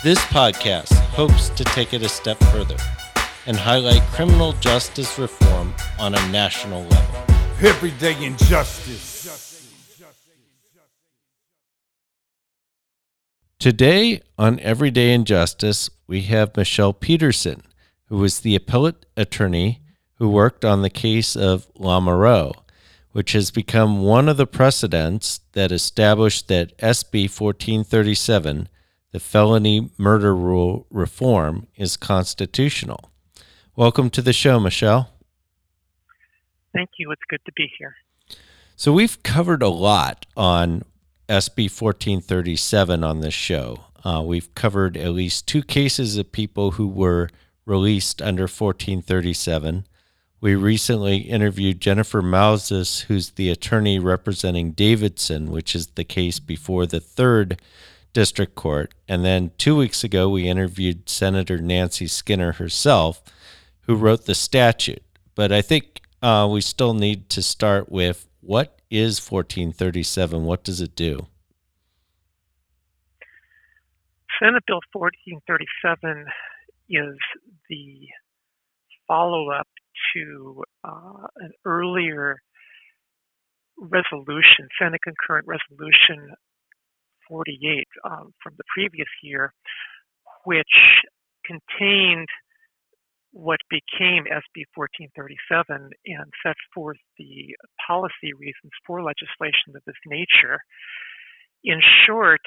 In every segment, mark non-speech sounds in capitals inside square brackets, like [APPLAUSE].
This podcast hopes to take it a step further and highlight criminal justice reform on a national level. Everyday injustice. Today on Everyday Injustice, we have Michelle Peterson, who was the appellate attorney who worked on the case of Lamoureux, which has become one of the precedents that established that SB 1437 the felony murder rule reform is constitutional. Welcome to the show, Michelle. Thank you. It's good to be here. So, we've covered a lot on SB 1437 on this show. Uh, we've covered at least two cases of people who were released under 1437. We recently interviewed Jennifer Mauzes, who's the attorney representing Davidson, which is the case before the third district court. And then two weeks ago, we interviewed Senator Nancy Skinner herself, who wrote the statute. But I think uh, we still need to start with what is 1437? What does it do? Senate Bill 1437 is the follow up to uh, an earlier resolution, Senate concurrent resolution 48 um, from the previous year, which contained what became SB 1437 and set forth the policy reasons for legislation of this nature. In short,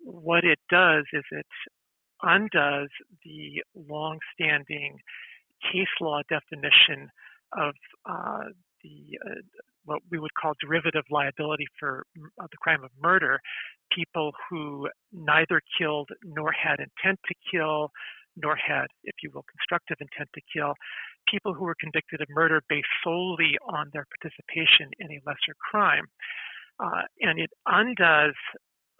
what it does is it undoes the long-standing case law definition of uh, the uh, what we would call derivative liability for uh, the crime of murder, people who neither killed nor had intent to kill, nor had, if you will, constructive intent to kill, people who were convicted of murder based solely on their participation in a lesser crime. Uh, and it undoes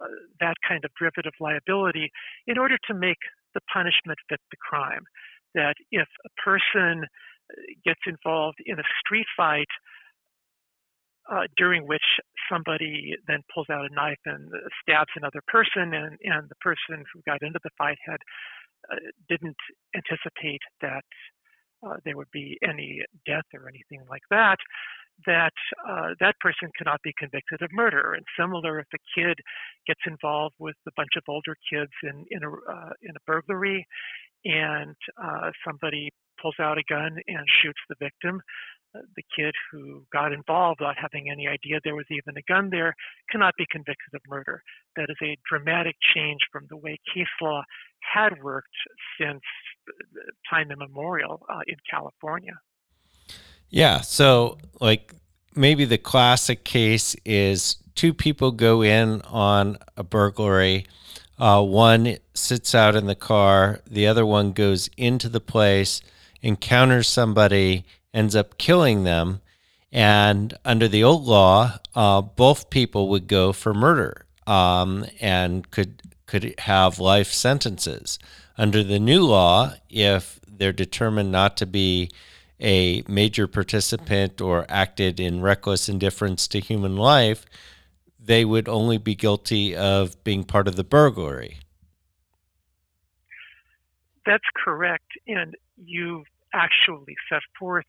uh, that kind of derivative liability in order to make the punishment fit the crime. That if a person gets involved in a street fight, uh, during which somebody then pulls out a knife and stabs another person, and, and the person who got into the fight had uh, didn't anticipate that uh, there would be any death or anything like that. That uh, that person cannot be convicted of murder. And similar, if a kid gets involved with a bunch of older kids in in a uh, in a burglary, and uh, somebody pulls out a gun and shoots the victim, the kid who got involved without having any idea there was even a gun there cannot be convicted of murder. That is a dramatic change from the way case law had worked since time immemorial uh, in California. Yeah. So, like, maybe the classic case is two people go in on a burglary. Uh, one sits out in the car, the other one goes into the place, encounters somebody, ends up killing them. And under the old law, uh, both people would go for murder um, and could could have life sentences. Under the new law, if they're determined not to be a major participant or acted in reckless indifference to human life, they would only be guilty of being part of the burglary. That's correct. And you've actually set forth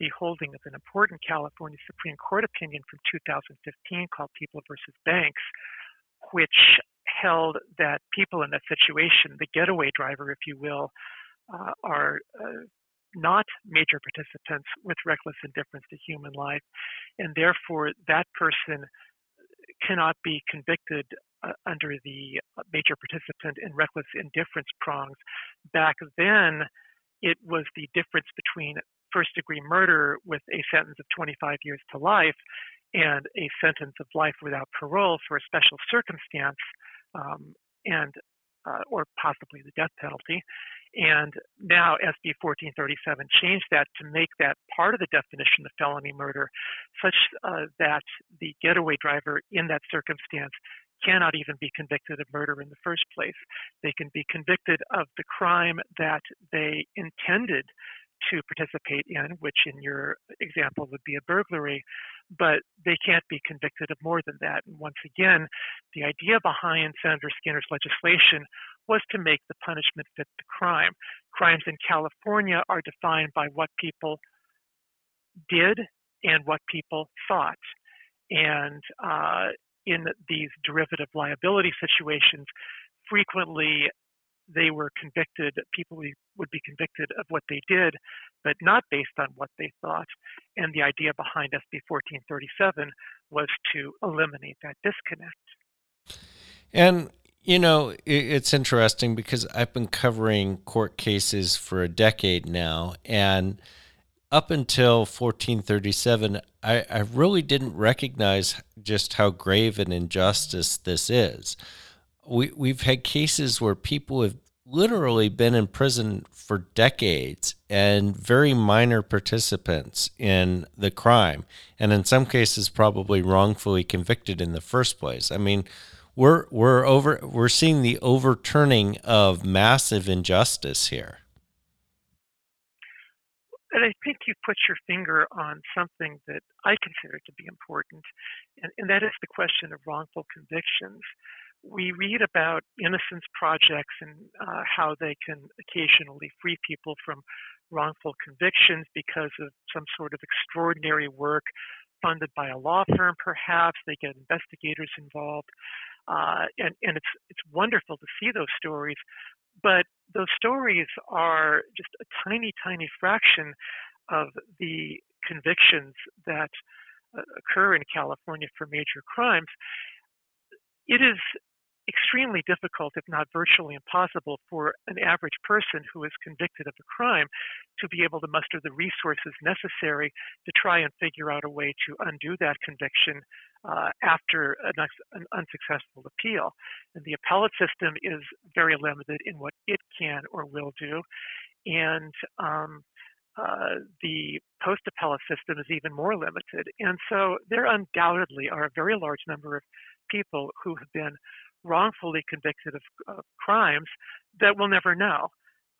the holding of an important California Supreme Court opinion from 2015 called People versus Banks, which held that people in that situation, the getaway driver, if you will, uh, are uh, not major participants with reckless indifference to human life, and therefore that person cannot be convicted uh, under the major participant and reckless indifference prongs. Back then, it was the difference between first degree murder with a sentence of 25 years to life and a sentence of life without parole for a special circumstance um, and uh, or possibly the death penalty. And now SB 1437 changed that to make that part of the definition of felony murder such uh, that the getaway driver in that circumstance cannot even be convicted of murder in the first place. They can be convicted of the crime that they intended to participate in, which in your example would be a burglary, but they can't be convicted of more than that. And once again, the idea behind Senator Skinner's legislation was to make the punishment fit the crime. Crimes in California are defined by what people did and what people thought. And uh, in these derivative liability situations, frequently they were convicted, people would be convicted of what they did, but not based on what they thought. And the idea behind SB 1437 was to eliminate that disconnect. And, you know, it's interesting because I've been covering court cases for a decade now. And up until 1437, I, I really didn't recognize just how grave an injustice this is. We we've had cases where people have literally been in prison for decades and very minor participants in the crime and in some cases probably wrongfully convicted in the first place. I mean we're we're over we're seeing the overturning of massive injustice here and I think you put your finger on something that I consider to be important, and, and that is the question of wrongful convictions we read about innocence projects and uh, how they can occasionally free people from wrongful convictions because of some sort of extraordinary work funded by a law firm, perhaps. They get investigators involved. Uh, and, and it's, it's wonderful to see those stories. But those stories are just a tiny, tiny fraction of the convictions that uh, occur in California for major crimes. It is extremely difficult, if not virtually impossible, for an average person who is convicted of a crime to be able to muster the resources necessary to try and figure out a way to undo that conviction uh, after an, an, unsuccessful appeal. And the appellate system is very limited in what it can or will do. And um, uh, the post appellate system is even more limited. And so there undoubtedly are a very large number of people who have been wrongfully convicted of, of crimes that we'll never know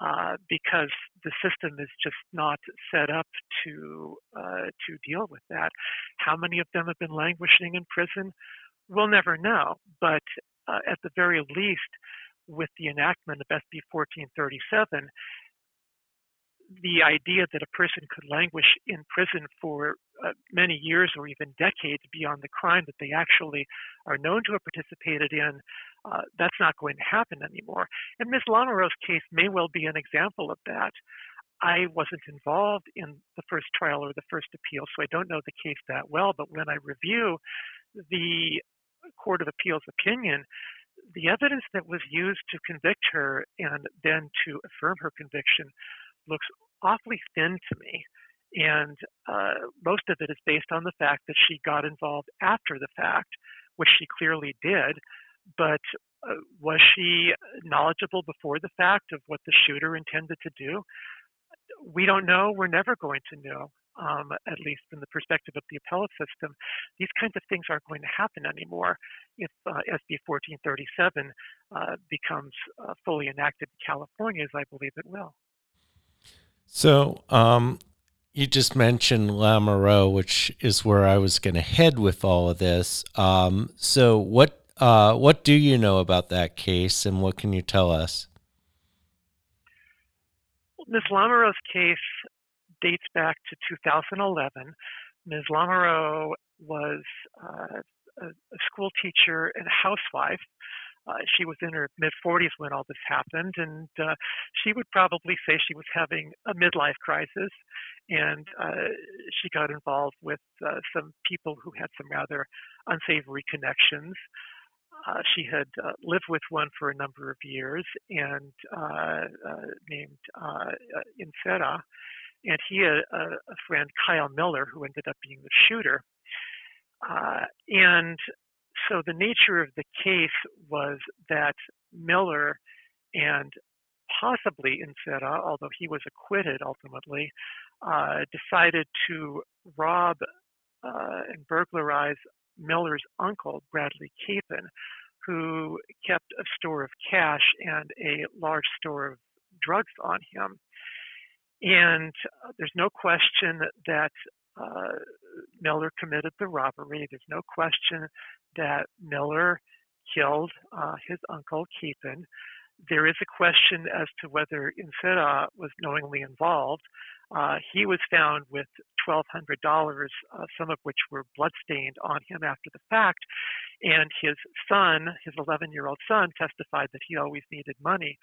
uh, because the system is just not set up to uh, to deal with that. How many of them have been languishing in prison? We'll never know. But uh, at the very least, with the enactment of SB 1437, the idea that a person could languish in prison for uh, many years or even decades beyond the crime that they actually are known to have participated in, uh, that's not going to happen anymore. And Ms. Lamoureux's case may well be an example of that. I wasn't involved in the first trial or the first appeal, so I don't know the case that well. But when I review the Court of Appeals opinion, the evidence that was used to convict her and then to affirm her conviction looks awfully thin to me. And uh, most of it is based on the fact that she got involved after the fact, which she clearly did. But uh, was she knowledgeable before the fact of what the shooter intended to do? We don't know. We're never going to know, um, at least from the perspective of the appellate system. These kinds of things aren't going to happen anymore if uh, SB 1437 uh, becomes uh, fully enacted in California, as I believe it will. So, um, you just mentioned Lamoureux, which is where I was going to head with all of this. Um, so, what uh, what do you know about that case, and what can you tell us? Ms. Lamoureux's case dates back to 2011. Ms. Lamoureux was uh, a, a, school teacher and a housewife. uh, she was in her mid 40s when all this happened, and uh, she would probably say she was having a midlife crisis, and uh, she got involved with uh, some people who had some rather unsavory connections. Uh, she had uh, lived with one for a number of years, and named Insera, and he had a, a, friend, Kyle Miller, who ended up being the shooter. and so the nature of the case was that Miller and possibly Insera, although he was acquitted ultimately, uh, decided to rob uh, and burglarize Miller's uncle, Bradley Capon, who kept a store of cash and a large store of drugs on him. And uh, there's no question that uh, Miller committed the robbery. There's no question that Miller killed uh, his uncle, Capon. There is a question as to whether Insera was knowingly involved. Uh, he was found with $1,200, uh, some of which were bloodstained on him after the fact. And his son, his 11 year old son, testified that he always needed money.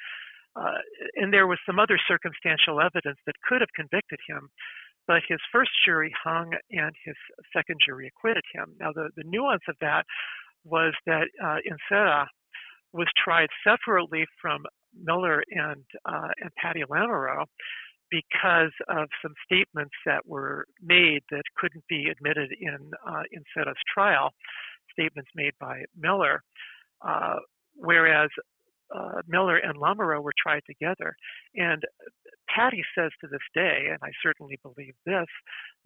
Uh, and there was some other circumstantial evidence that could have convicted him but his first jury hung and his second jury acquitted him. Now, the, the nuance of that was that uh, Insera was tried separately from Miller and, uh, and Patty Lamoureux because of some statements that were made that couldn't be admitted in uh, Insera's trial, statements made by Miller. Uh, whereas uh, Miller and Lamoureux were tried together. And Patty says to this day, and I certainly believe this,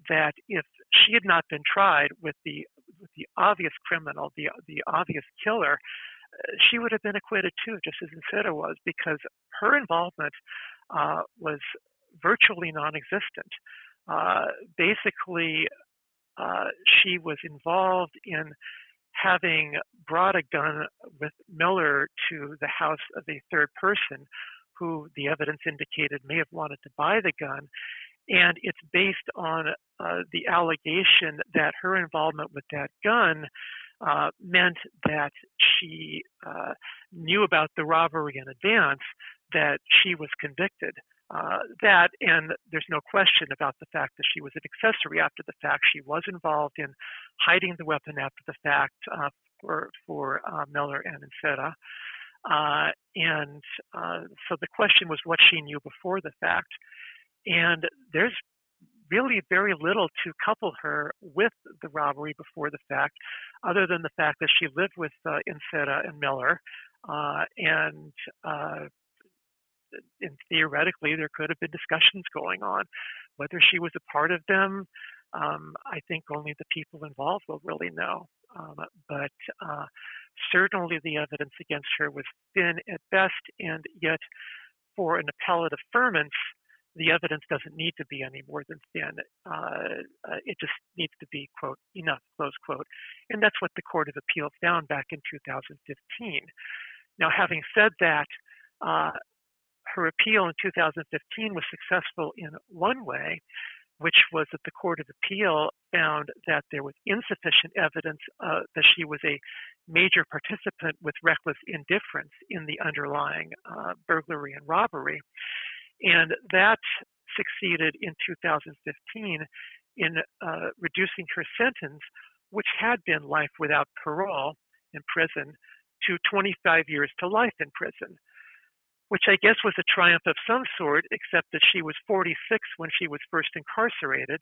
that if she had not been tried with the with the obvious criminal, the the obvious killer, uh, she would have been acquitted too, just as Insera was, because her involvement uh, was virtually non-existent. Uh, basically, uh, she was involved in having brought a gun with Miller to the house of a third person who the evidence indicated may have wanted to buy the gun. And it's based on uh, the allegation that her involvement with that gun uh, meant that she uh, knew about the robbery in advance, that she was convicted. Uh, that, and there's no question about the fact that she was an accessory after the fact. She was involved in hiding the weapon after the fact uh, for, for uh, Miller and Insera. Uh, and uh, so the question was what she knew before the fact. And there's really very little to couple her with the robbery before the fact, other than the fact that she lived with uh, Insera and Miller. Uh, and and theoretically, there could have been discussions going on. Whether she was a part of them, um, I think only the people involved will really know. Um, but uh, certainly the evidence against her was thin at best, and yet for an appellate affirmance, the evidence doesn't need to be any more than thin. Uh, uh, it just needs to be, quote, enough, close quote. And that's what the Court of Appeal found back in 2015. Now, having said that, uh, her appeal in 2015 was successful in one way, which was that the Court of Appeal found that there was insufficient evidence uh, that she was a major participant with reckless indifference in the underlying uh, burglary and robbery. And that succeeded in 2015 in uh, reducing her sentence, which had been life without parole in prison, to 25 years to life in prison which I guess was a triumph of some sort, except that she was 46 when she was first incarcerated.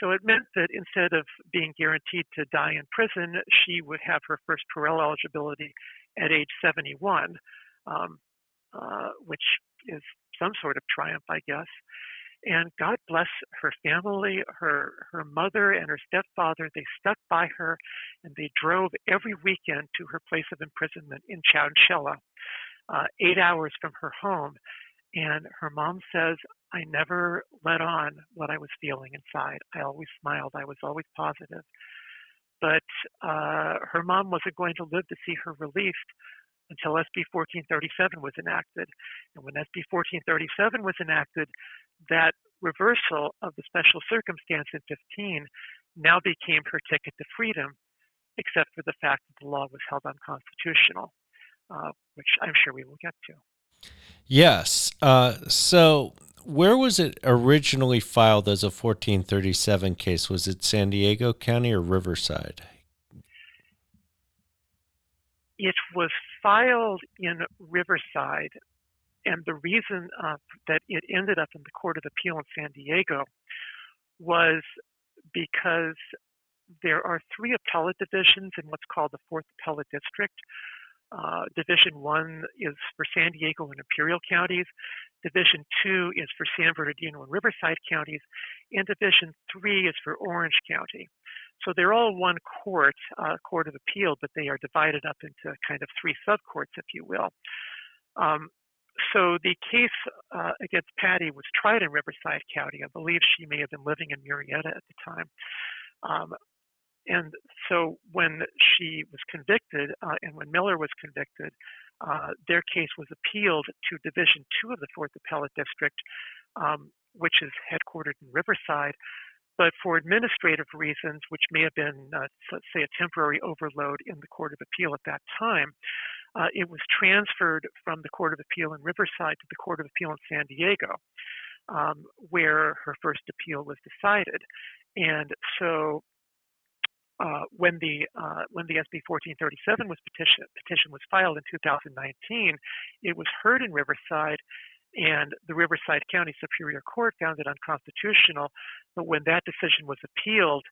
So it meant that instead of being guaranteed to die in prison, she would have her first parole eligibility at age 71, um, uh, which is some sort of triumph, I guess. And God bless her family, her her mother and her stepfather. They stuck by her, and they drove every weekend to her place of imprisonment in Chowchilla uh, eight hours from her home. And her mom says, I never let on what I was feeling inside. I always smiled. I was always positive. But uh, her mom wasn't going to live to see her released until SB 1437 was enacted. And when SB 1437 was enacted, that reversal of the special circumstance in 15 now became her ticket to freedom, except for the fact that the law was held unconstitutional. Uh, which I'm sure we will get to. Yes. Uh, so, where was it originally filed as a 1437 case? Was it San Diego County or Riverside? It was filed in Riverside, and the reason uh, that it ended up in the Court of Appeal in San Diego was because there are three appellate divisions in what's called the Fourth Appellate District. Uh, Division 1 is for San Diego and Imperial counties. Division 2 is for San Bernardino and Riverside counties. And Division 3 is for Orange County. So they're all one court, uh, Court of Appeal, but they are divided up into kind of three subcourts, if you will. Um, so the case uh, against Patty was tried in Riverside County. I believe she may have been living in Murrieta at the time. Um, and so when she was convicted uh, and when Miller was convicted, uh, their case was appealed to Division Two of the Fourth Appellate District, um, which is headquartered in Riverside. But for administrative reasons, which may have been, uh, say, a temporary overload in the Court of Appeal at that time, uh, it was transferred from the Court of Appeal in Riverside to the Court of Appeal in San Diego, um, where her first appeal was decided. And so uh, when the uh, when the SB 1437 was petition petition was filed in 2019, it was heard in Riverside, and the Riverside County Superior Court found it unconstitutional. But when that decision was appealed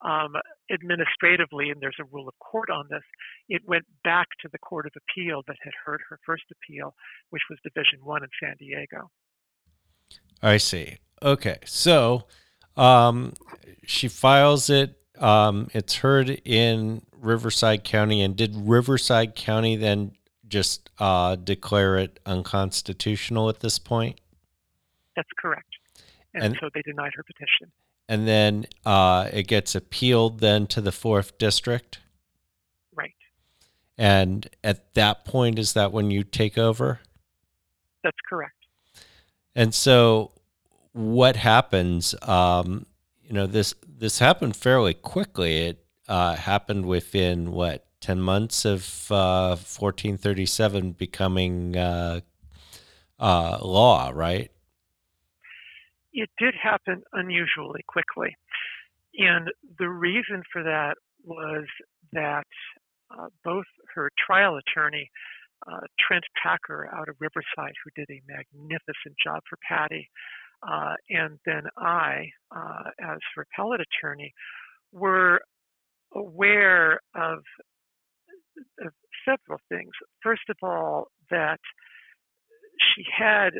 um, administratively, and there's a rule of court on this, it went back to the Court of Appeal that had heard her first appeal, which was Division One in San Diego. I see. Okay, so um, she files it um, it's heard in Riverside County, and did Riverside County then just uh, declare it unconstitutional at this point? That's correct. And, and so they denied her petition. And then uh, it gets appealed then to the fourth district. Right. And at that point, is that when you take over? That's correct. And so, what happens? Um, you know this this happened fairly quickly. It uh, happened within what ten months of uh, 1437 becoming uh, uh, law, right? It did happen unusually quickly, and the reason for that was that uh, both her trial attorney. Uh, Trent Packer out of Riverside, who did a magnificent job for Patty, uh, and then I, uh, as her appellate attorney, were aware of, of, several things. First of all, that she had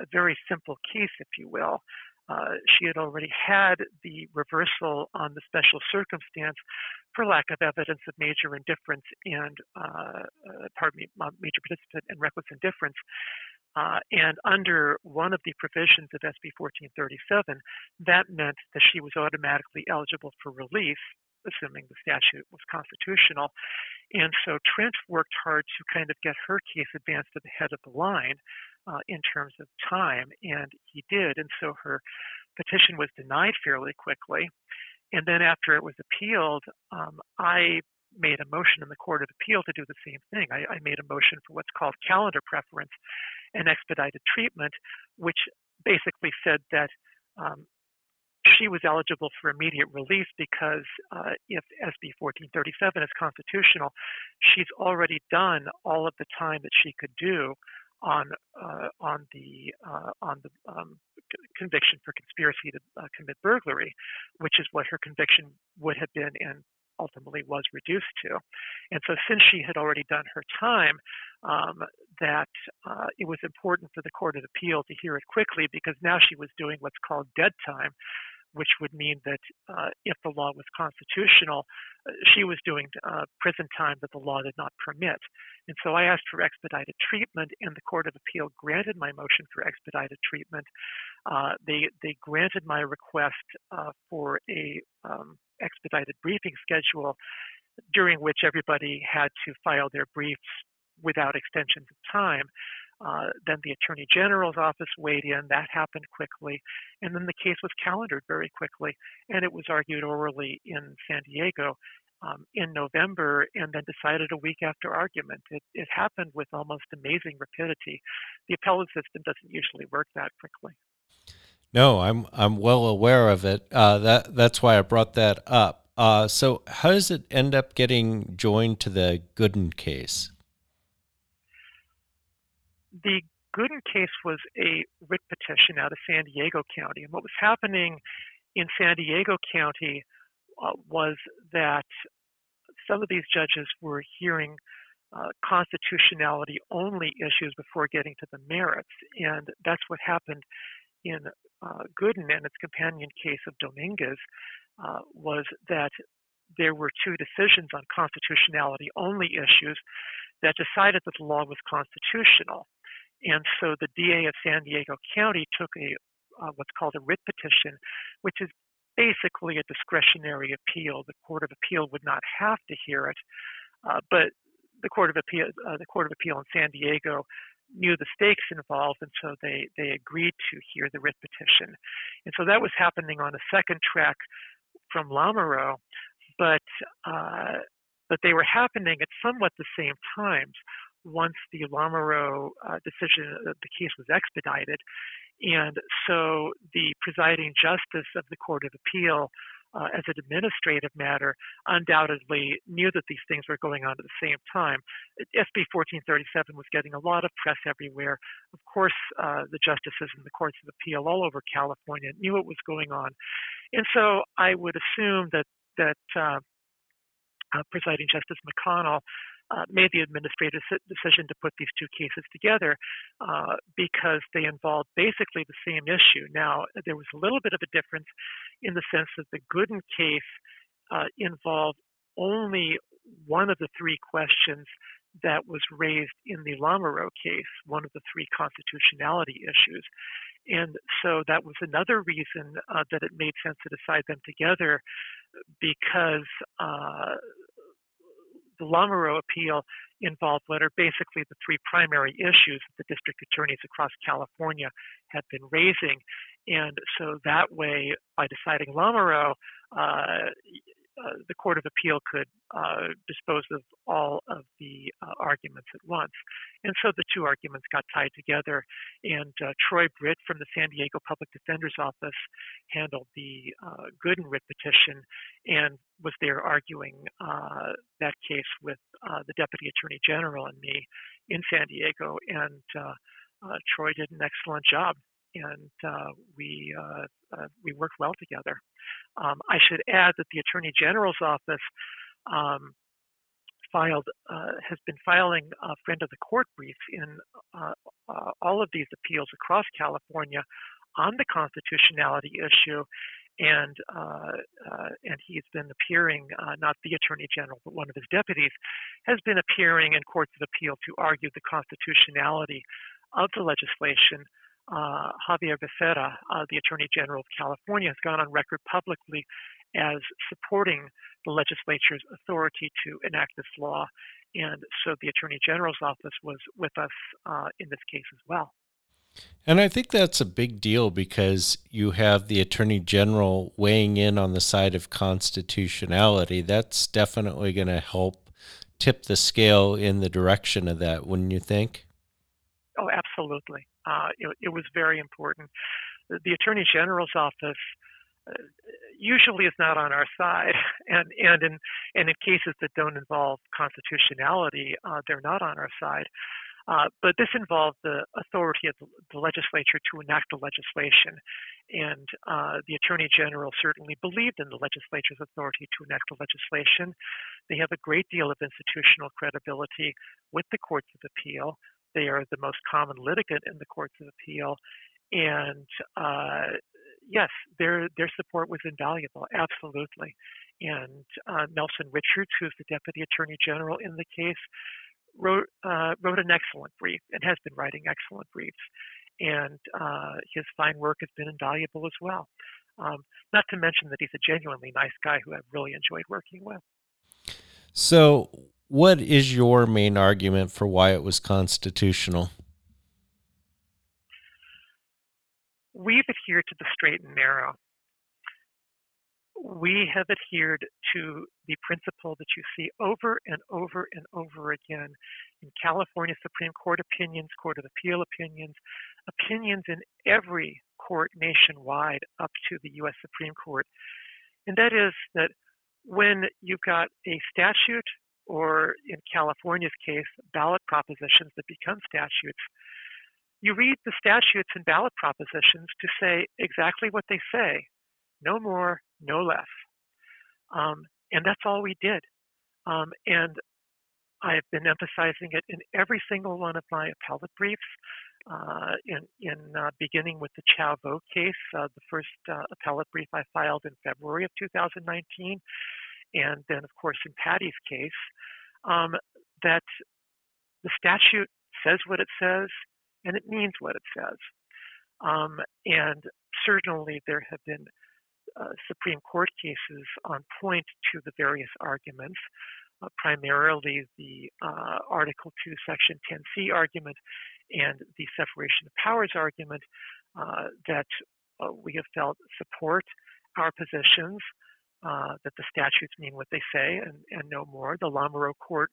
a very simple case, if you will. Uh, she had already had the reversal on the special circumstance for lack of evidence of major indifference and, uh, uh, pardon me, major participant and reckless indifference. Uh, and under one of the provisions of SB 1437, that meant that she was automatically eligible for relief, assuming the statute was constitutional. And so Trent worked hard to kind of get her case advanced to the head of the line uh, in terms of time, and he did. And so her petition was denied fairly quickly. And then after it was appealed, um, I made a motion in the Court of Appeal to do the same thing. I, I made a motion for what's called calendar preference and expedited treatment, which basically said that um, she was eligible for immediate release because uh, if SB 1437 is constitutional, she's already done all of the time that she could do on uh, on the uh, on the um, conviction for conspiracy to uh, commit burglary, which is what her conviction would have been in ultimately was reduced to. And so, since she had already done her time, um, that uh, it was important for the Court of Appeal to hear it quickly because now she was doing what's called dead time, which would mean that uh, if the law was constitutional, uh, she was doing uh, prison time that the law did not permit. And so I asked for expedited treatment, and the Court of Appeal granted my motion for expedited treatment. Uh, they they granted my request uh, for a um, expedited briefing schedule, during which everybody had to file their briefs without extensions of time. Uh, then the Attorney General's office weighed in. That happened quickly. And then the case was calendared very quickly. And it was argued orally in San Diego um, in November and then decided a week after argument. It, it happened with almost amazing rapidity. The appellate system doesn't usually work that quickly. No, I'm I'm well aware of it. Uh, that that's why I brought that up. Uh, so, how does it end up getting joined to the Gooden case? The Gooden case was a writ petition out of San Diego County, and what was happening in San Diego County uh, was that some of these judges were hearing uh, constitutionality only issues before getting to the merits. And that's what happened in uh, Gooden and its companion case of Dominguez uh, was that there were two decisions on constitutionality only issues that decided that the law was constitutional. And so the DA of San Diego County took a uh, what's called a writ petition, which is basically a discretionary appeal. The Court of Appeal would not have to hear it, uh, but the Court of Appeal, uh, the Court of Appeal in San Diego, knew the stakes involved, and so they they agreed to hear the writ petition. And so that was happening on a second track from Lamoureux, but uh, but they were happening at somewhat the same times. Once the Lamoureux uh, decision, uh, the case was expedited, and so the presiding justice of the Court of Appeal, uh, as an administrative matter, undoubtedly knew that these things were going on at the same time. SB 1437 was getting a lot of press everywhere. Of course, uh, the justices in the courts of appeal all over California knew what was going on, and so I would assume that that uh, uh, presiding Justice McConnell uh, made the administrative decision to put these two cases together uh, because they involved basically the same issue. Now, there was a little bit of a difference in the sense that the Gooden case uh, involved only one of the three questions that was raised in the Lamoureux case, one of the three constitutionality issues. And so that was another reason uh, that it made sense to decide them together because uh, the Lamoureux appeal involved what are basically the three primary issues that the district attorneys across California had been raising. And so that way, by deciding Lamoureux, uh, the Court of Appeal could uh, dispose of all of the uh, arguments at once. And so the two arguments got tied together, and uh, Troy Britt from the San Diego Public Defender's Office handled the uh, Gooden writ petition and was there arguing that case with the Deputy Attorney General and me in San Diego. And Troy did an excellent job and uh, we uh, uh, we worked well together. Um, I should add that the Attorney General's office um, filed uh, has been filing a friend of the court briefs in uh, uh, all of these appeals across California on the constitutionality issue. And and he's been appearing, not the attorney general, but one of his deputies, has been appearing in courts of appeal to argue the constitutionality of the legislation uh, Xavier Becerra, uh, the Attorney General of California, has gone on record publicly as supporting the legislature's authority to enact this law. And so the Attorney General's office was with us uh, in this case as well. And I think that's a big deal because you have the Attorney General weighing in on the side of constitutionality. That's definitely going to help tip the scale in the direction of that, wouldn't you think? Oh, absolutely. Uh, it, it, was very important. The Attorney General's office uh, usually is not on our side, [LAUGHS] and and in and in cases that don't involve constitutionality, uh, they're not on our side. Uh, but this involved the authority of the, legislature to enact the legislation, and uh, the attorney general certainly believed in the legislature's authority to enact the legislation. They have a great deal of institutional credibility with the courts of appeal. They are the most common litigant in the courts of appeal, and uh, yes, their their support was invaluable, absolutely. And uh, Nelson Richards, who's the deputy attorney general in the case, wrote uh, wrote an excellent brief and has been writing excellent briefs. And uh, his fine work has been invaluable as well. Um, not to mention that he's a genuinely nice guy who I've really enjoyed working with. So, what is your main argument for why it was constitutional? We've adhered to the straight and narrow. we have adhered to the principle that you see over and over and over again in California Supreme Court opinions, Court of Appeal opinions, opinions in every court nationwide up to the U.S. Supreme Court. And that is that when you've got a statute, or in California's case, ballot propositions that become statutes, you read the statutes and ballot propositions to say exactly what they say no more, no less. Um, and that's all we did. Um, and I've been emphasizing it in every single one of my appellate briefs, uh, in, in uh, beginning with the Chau Vo case, uh, the first uh, appellate brief I filed in February of 2019, and then, of course, in Patty's case, um, that the statute says what it says and it means what it says. Um, and certainly there have been uh, Supreme Court cases on point to the various arguments, uh, primarily the uh, Article 2, Section 10C argument and the separation of powers argument uh, that uh, we have felt support our positions, uh, that the statutes mean what they say and, and no more. The Lamoureux court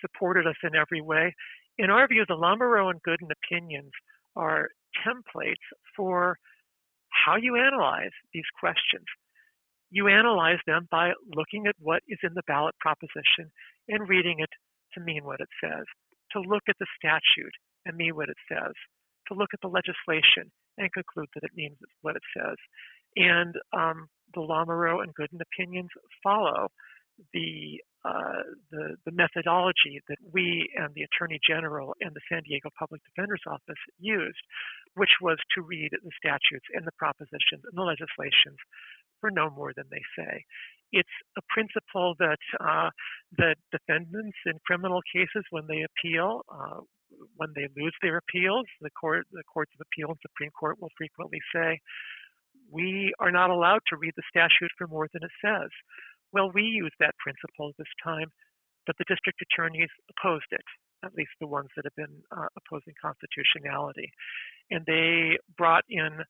supported us in every way. In our view, the Lamoureux and Gooden opinions are templates for how you analyze these questions. You analyze them by looking at what is in the ballot proposition and reading it to mean what it says, to look at the statute and mean what it says, to look at the legislation and conclude that it means what it says. And um, the Lamoureux and Gooden opinions follow the, uh, the, the methodology that we and the Attorney General and the San Diego Public Defender's Office used, which was to read the statutes and the propositions and the legislations for no more than they say. It's a principle that uh, that defendants in criminal cases, when they appeal, uh, when they lose their appeals, the court, the courts of appeal and Supreme Court will frequently say, "We are not allowed to read the statute for more than it says." Well, we use that principle this time, but the district attorneys opposed it, at least the ones that have been uh, opposing constitutionality. And they brought in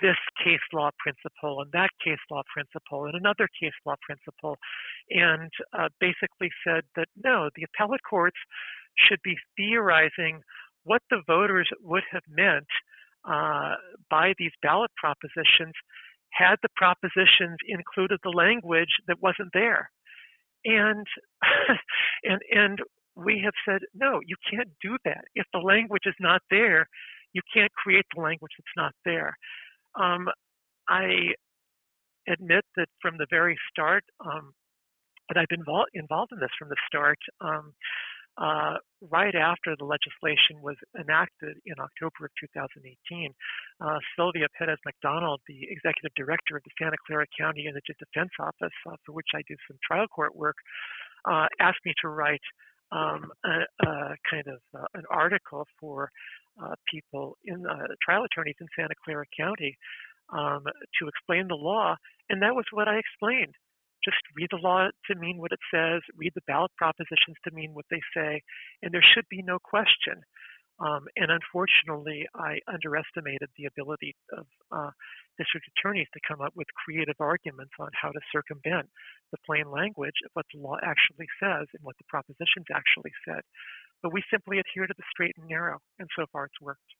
this case law principle and that case law principle and another case law principle, and uh, basically said that no, the appellate courts should be theorizing what the voters would have meant uh, by these ballot propositions had the propositions included the language that wasn't there. And [LAUGHS] and and we have said no, you can't do that. If the language is not there, you can't create the language that's not there. Um, I admit that from the very start, um, that I've been involved, in this from the start. Um, uh, right after the legislation was enacted in October of 2018, uh, Sylvia Perez McDonald, the executive director of the Santa Clara County Indigent Defense Office, uh, for which I do some trial court work, uh, asked me to write um, a, a, kind of uh, an article for uh, people in trial attorneys in Santa Clara County um, to explain the law, and that was what I explained just read the law to mean what it says, read the ballot propositions to mean what they say, and there should be no question. Um, and unfortunately, I underestimated the ability of uh, district attorneys to come up with creative arguments on how to circumvent the plain language of what the law actually says and what the propositions actually said. But we simply adhere to the straight and narrow, and so far it's worked.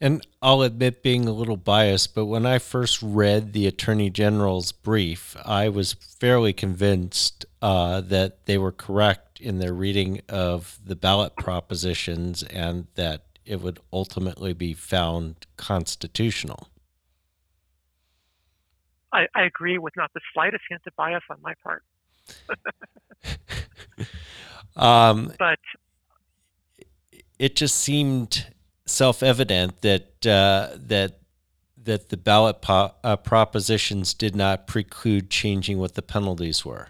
And I'll admit being a little biased, but when I first read the Attorney General's brief, I was fairly convinced uh, that they were correct in their reading of the ballot propositions and that it would ultimately be found constitutional. I, I agree with not the slightest hint of bias on my part. [LAUGHS] um, but it just seemed self-evident that uh, that that the ballot po- uh, propositions did not preclude changing what the penalties were.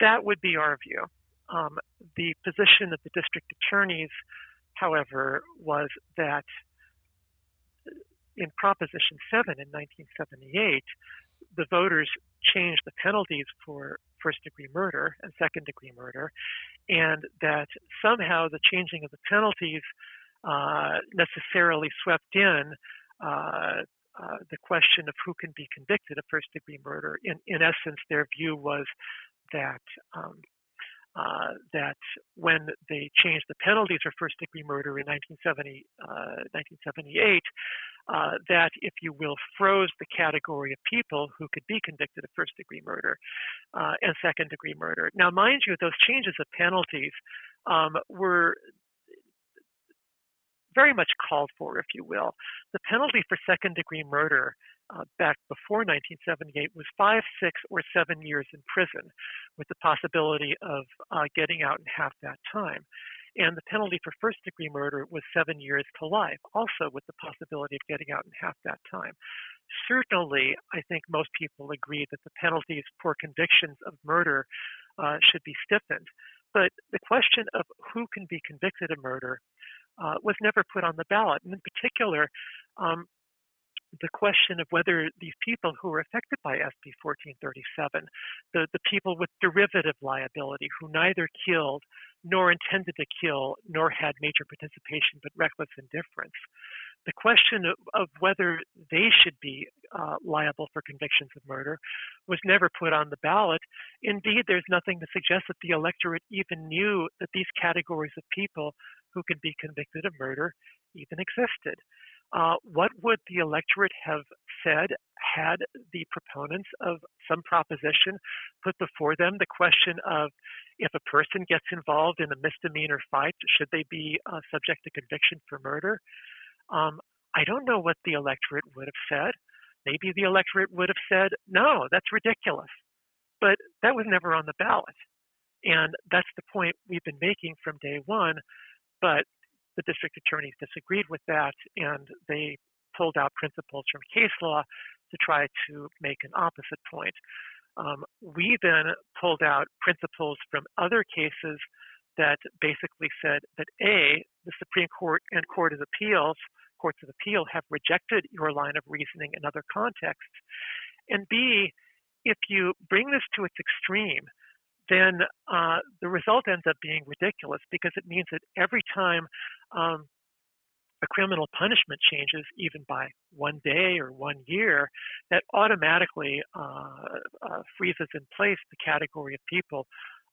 That would be our view. Um, the position of the district attorneys, however, was that in Proposition 7 in 1978, the voters changed the penalties for first degree murder and second degree murder, and that somehow the changing of the penalties uh, necessarily swept in uh, uh, the question of who can be convicted of first degree murder. In, in essence, their view was that um, uh, that when they changed the penalties for first degree murder in 1970, uh, 1978, uh, that, if you will, froze the category of people who could be convicted of first degree murder uh, and second degree murder. Now, mind you, those changes of penalties um, were very much called for, if you will. The penalty for second degree murder uh, back before 1978 was five, six, or seven years in prison, with the possibility of uh, getting out in half that time. And the penalty for first degree murder was seven years to life, also with the possibility of getting out in half that time. Certainly, I think most people agree that the penalties for convictions of murder uh, should be stiffened. But the question of who can be convicted of murder uh, was never put on the ballot. And in particular, um, the question of whether these people who were affected by SB 1437, the, the people with derivative liability who neither killed nor intended to kill nor had major participation but reckless indifference, the question of, of whether they should be uh, liable for convictions of murder was never put on the ballot. Indeed, there's nothing to suggest that the electorate even knew that these categories of people who could be convicted of murder even existed. Uh, what would the electorate have said had the proponents of some proposition put before them the question of if a person gets involved in a misdemeanor fight, should they be uh, subject to conviction for murder? Um, I don't know what the electorate would have said. Maybe the electorate would have said, no, that's ridiculous. But that was never on the ballot. And that's the point we've been making from day one. But the district attorneys disagreed with that and they pulled out principles from case law to try to make an opposite point. Um, we then pulled out principles from other cases that basically said that A, the Supreme Court and Court of Appeals, courts of appeal have rejected your line of reasoning in other contexts. And B, if you bring this to its extreme, then uh, the result ends up being ridiculous because it means that every time um, a criminal punishment changes, even by one day or one year, that automatically uh, uh, freezes in place the category of people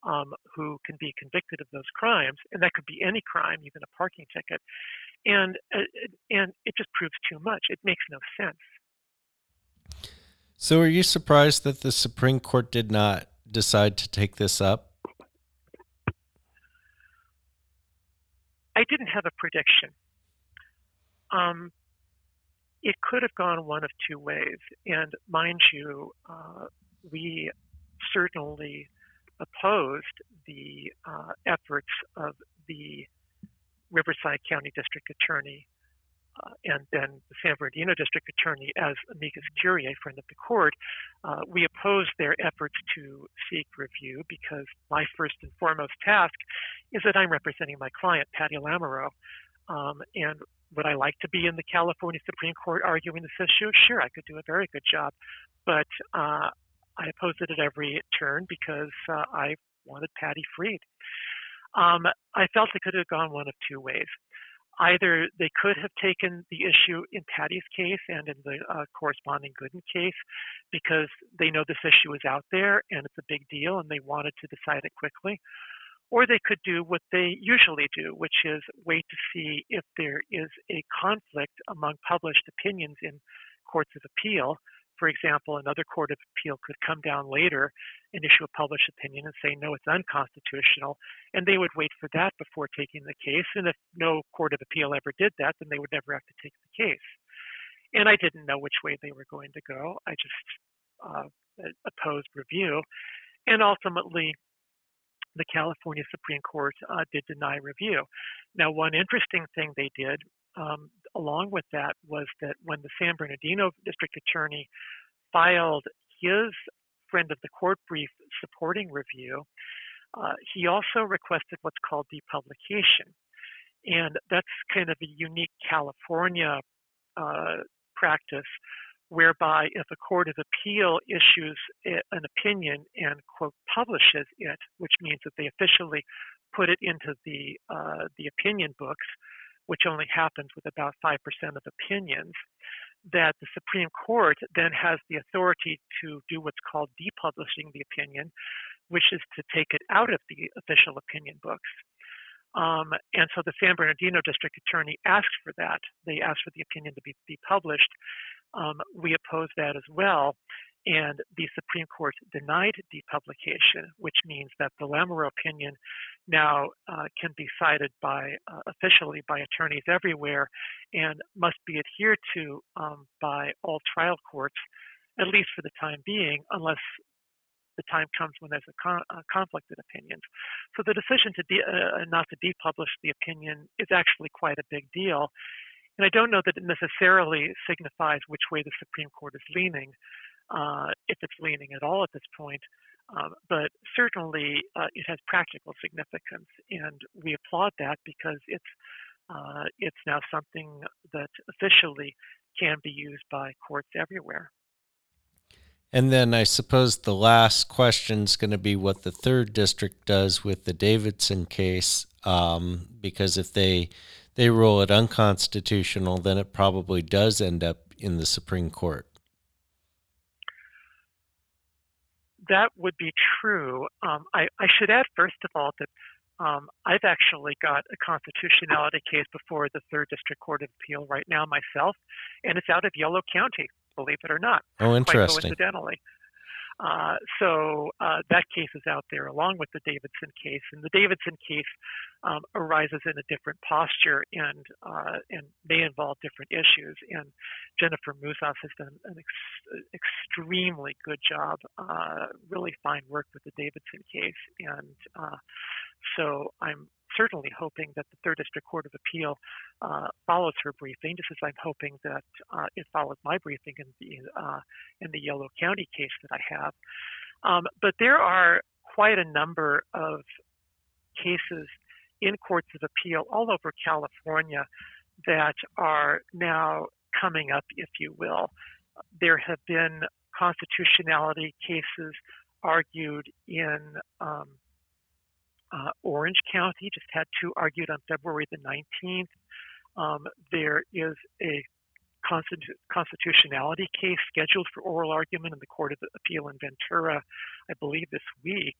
um, who can be convicted of those crimes, and that could be any crime, even a parking ticket, and uh, and it just proves too much. It makes no sense. So, are you surprised that the Supreme Court did not decide to take this up? I didn't have a prediction. Um, it could have gone one of two ways. And mind you, uh, we certainly opposed the uh, efforts of the Riverside County District Attorney uh, and then the San Bernardino District Attorney as amicus curiae, friend of the court, uh, we opposed their efforts to seek review because my first and foremost task is that I'm representing my client, Patty Lamoureux. Um, and would I like to be in the California Supreme Court arguing this issue? Sure, I could do a very good job. But uh, I opposed it at every turn because uh, I wanted Patty freed. Um, I felt it could have gone one of two ways either they could have taken the issue in Patty's case and in the uh, corresponding Gooden case because they know this issue is out there and it's a big deal and they wanted to decide it quickly. Or they could do what they usually do, which is wait to see if there is a conflict among published opinions in courts of appeal for example, another court of appeal could come down later and issue a published opinion and say, no, it's unconstitutional. And they would wait for that before taking the case. And if no court of appeal ever did that, then they would never have to take the case. And I didn't know which way they were going to go. I just uh, opposed review. And ultimately, the California Supreme Court uh, did deny review. Now, one interesting thing they did um, along with that was that when the San Bernardino district attorney filed his friend of the court brief supporting review, uh, he also requested what's called depublication. And that's kind of a unique California uh, practice whereby if a court of appeal issues an opinion and quote publishes it, which means that they officially put it into the uh, the opinion books, which only happens with about 5% of opinions, that the Supreme Court then has the authority to do what's called depublishing the opinion, which is to take it out of the official opinion books. Um, and so the San Bernardino district attorney asked for that. They asked for the opinion to be, be published. Um, we oppose that as well. And the Supreme Court denied depublication, which means that the Lamoureux opinion now uh, can be cited by uh, officially by attorneys everywhere and must be adhered to um, by all trial courts, at least for the time being, unless the time comes when there's a, con- a conflict in opinions. So the decision to de- uh, not to depublish the opinion is actually quite a big deal. And I don't know that it necessarily signifies which way the Supreme Court is leaning uh, if it's leaning at all at this point. Um, but certainly uh, it has practical significance, and we applaud that because it's uh, it's now something that officially can be used by courts everywhere. And then I suppose the last question is going to be what the third district does with the Davidson case, um, because if they they rule it unconstitutional, then it probably does end up in the Supreme Court. That would be true. Um, I, I, should add, first of all, that um, I've actually got a constitutionality case before the Third District Court of Appeal right now myself, and it's out of Yolo County, believe it or not. Oh, interesting. Quite coincidentally. Uh, so uh, that case is out there along with the Davidson case, and the Davidson case um, arises in a different posture and uh, and may involve different issues. And Jennifer Musas has done an ex- extremely good job, uh, really fine work with the Davidson case, and uh, so I'm certainly hoping that the Third District Court of Appeal uh, follows her briefing, just as I'm hoping that uh, it follows my briefing in the uh, in the Yolo County case that I have. Um, but there are quite a number of cases in courts of appeal all over California that are now coming up, if you will. There have been constitutionality cases argued in um, uh, Orange County just had two argued on February the 19th. Um, there is a constitu- constitutionality case scheduled for oral argument in the Court of Appeal in Ventura, I believe this week.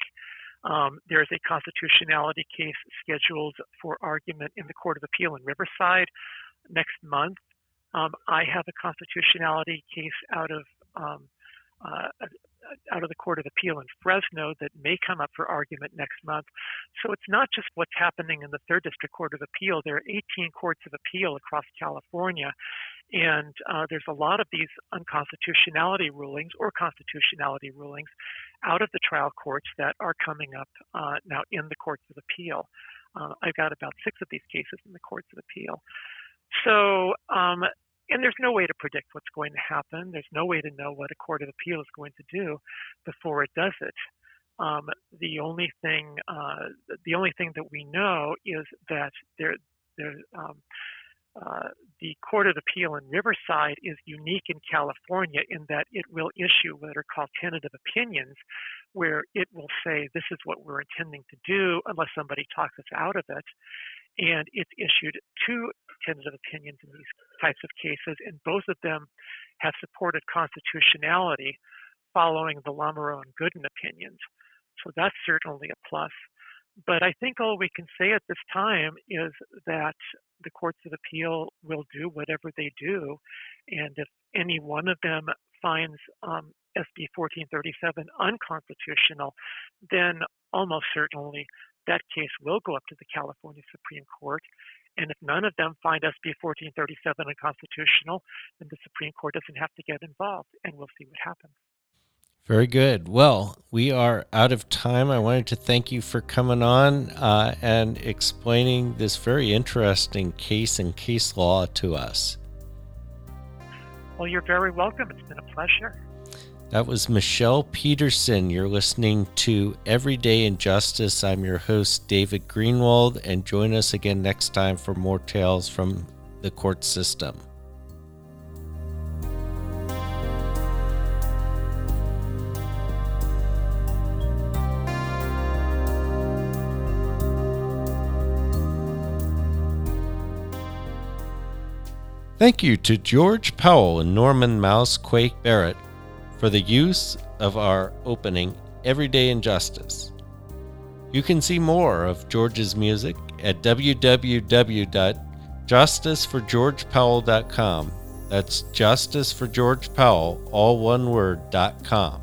Um, there is a constitutionality case scheduled for argument in the Court of Appeal in Riverside next month. Um, I have a constitutionality case out of um, uh, out of the Court of Appeal in Fresno that may come up for argument next month. So it's not just what's happening in the Third District Court of Appeal. There are 18 courts of appeal across California, and uh, there's a lot of these unconstitutionality rulings or constitutionality rulings out of the trial courts that are coming up uh, now in the courts of appeal. Uh, I've got about six of these cases in the courts of appeal. So um, and there's no way to predict what's going to happen. There's no way to know what a court of appeal is going to do before it does it. Um, the only thing, uh, the only thing that we know is that there, there, um, uh, the Court of Appeal in Riverside is unique in California in that it will issue what are called tentative opinions, where it will say this is what we're intending to do unless somebody talks us out of it and it's issued two tentative opinions in these types of cases, and both of them have supported constitutionality following the Lamoureux and Gooden opinions. So that's certainly a plus. But I think all we can say at this time is that the courts of appeal will do whatever they do. And if any one of them finds um, SB 1437 unconstitutional, then almost certainly that case will go up to the California Supreme Court. And if none of them find SB 1437 unconstitutional, then the Supreme Court doesn't have to get involved, and we'll see what happens. Very good. Well, we are out of time. I wanted to thank you for coming on uh, and explaining this very interesting case and case law to us. Well, you're very welcome. It's been a pleasure. That was Michelle Peterson. You're listening to Everyday Injustice. I'm your host, David Greenwald, and join us again next time for more tales from the court system. Thank you to George Powell and Norman Mouse Quake Barrett for the use of our opening Everyday Injustice. You can see more of George's music at www.justiceforgeorgepowell.com. That's Justice for George Powell, all one word, com.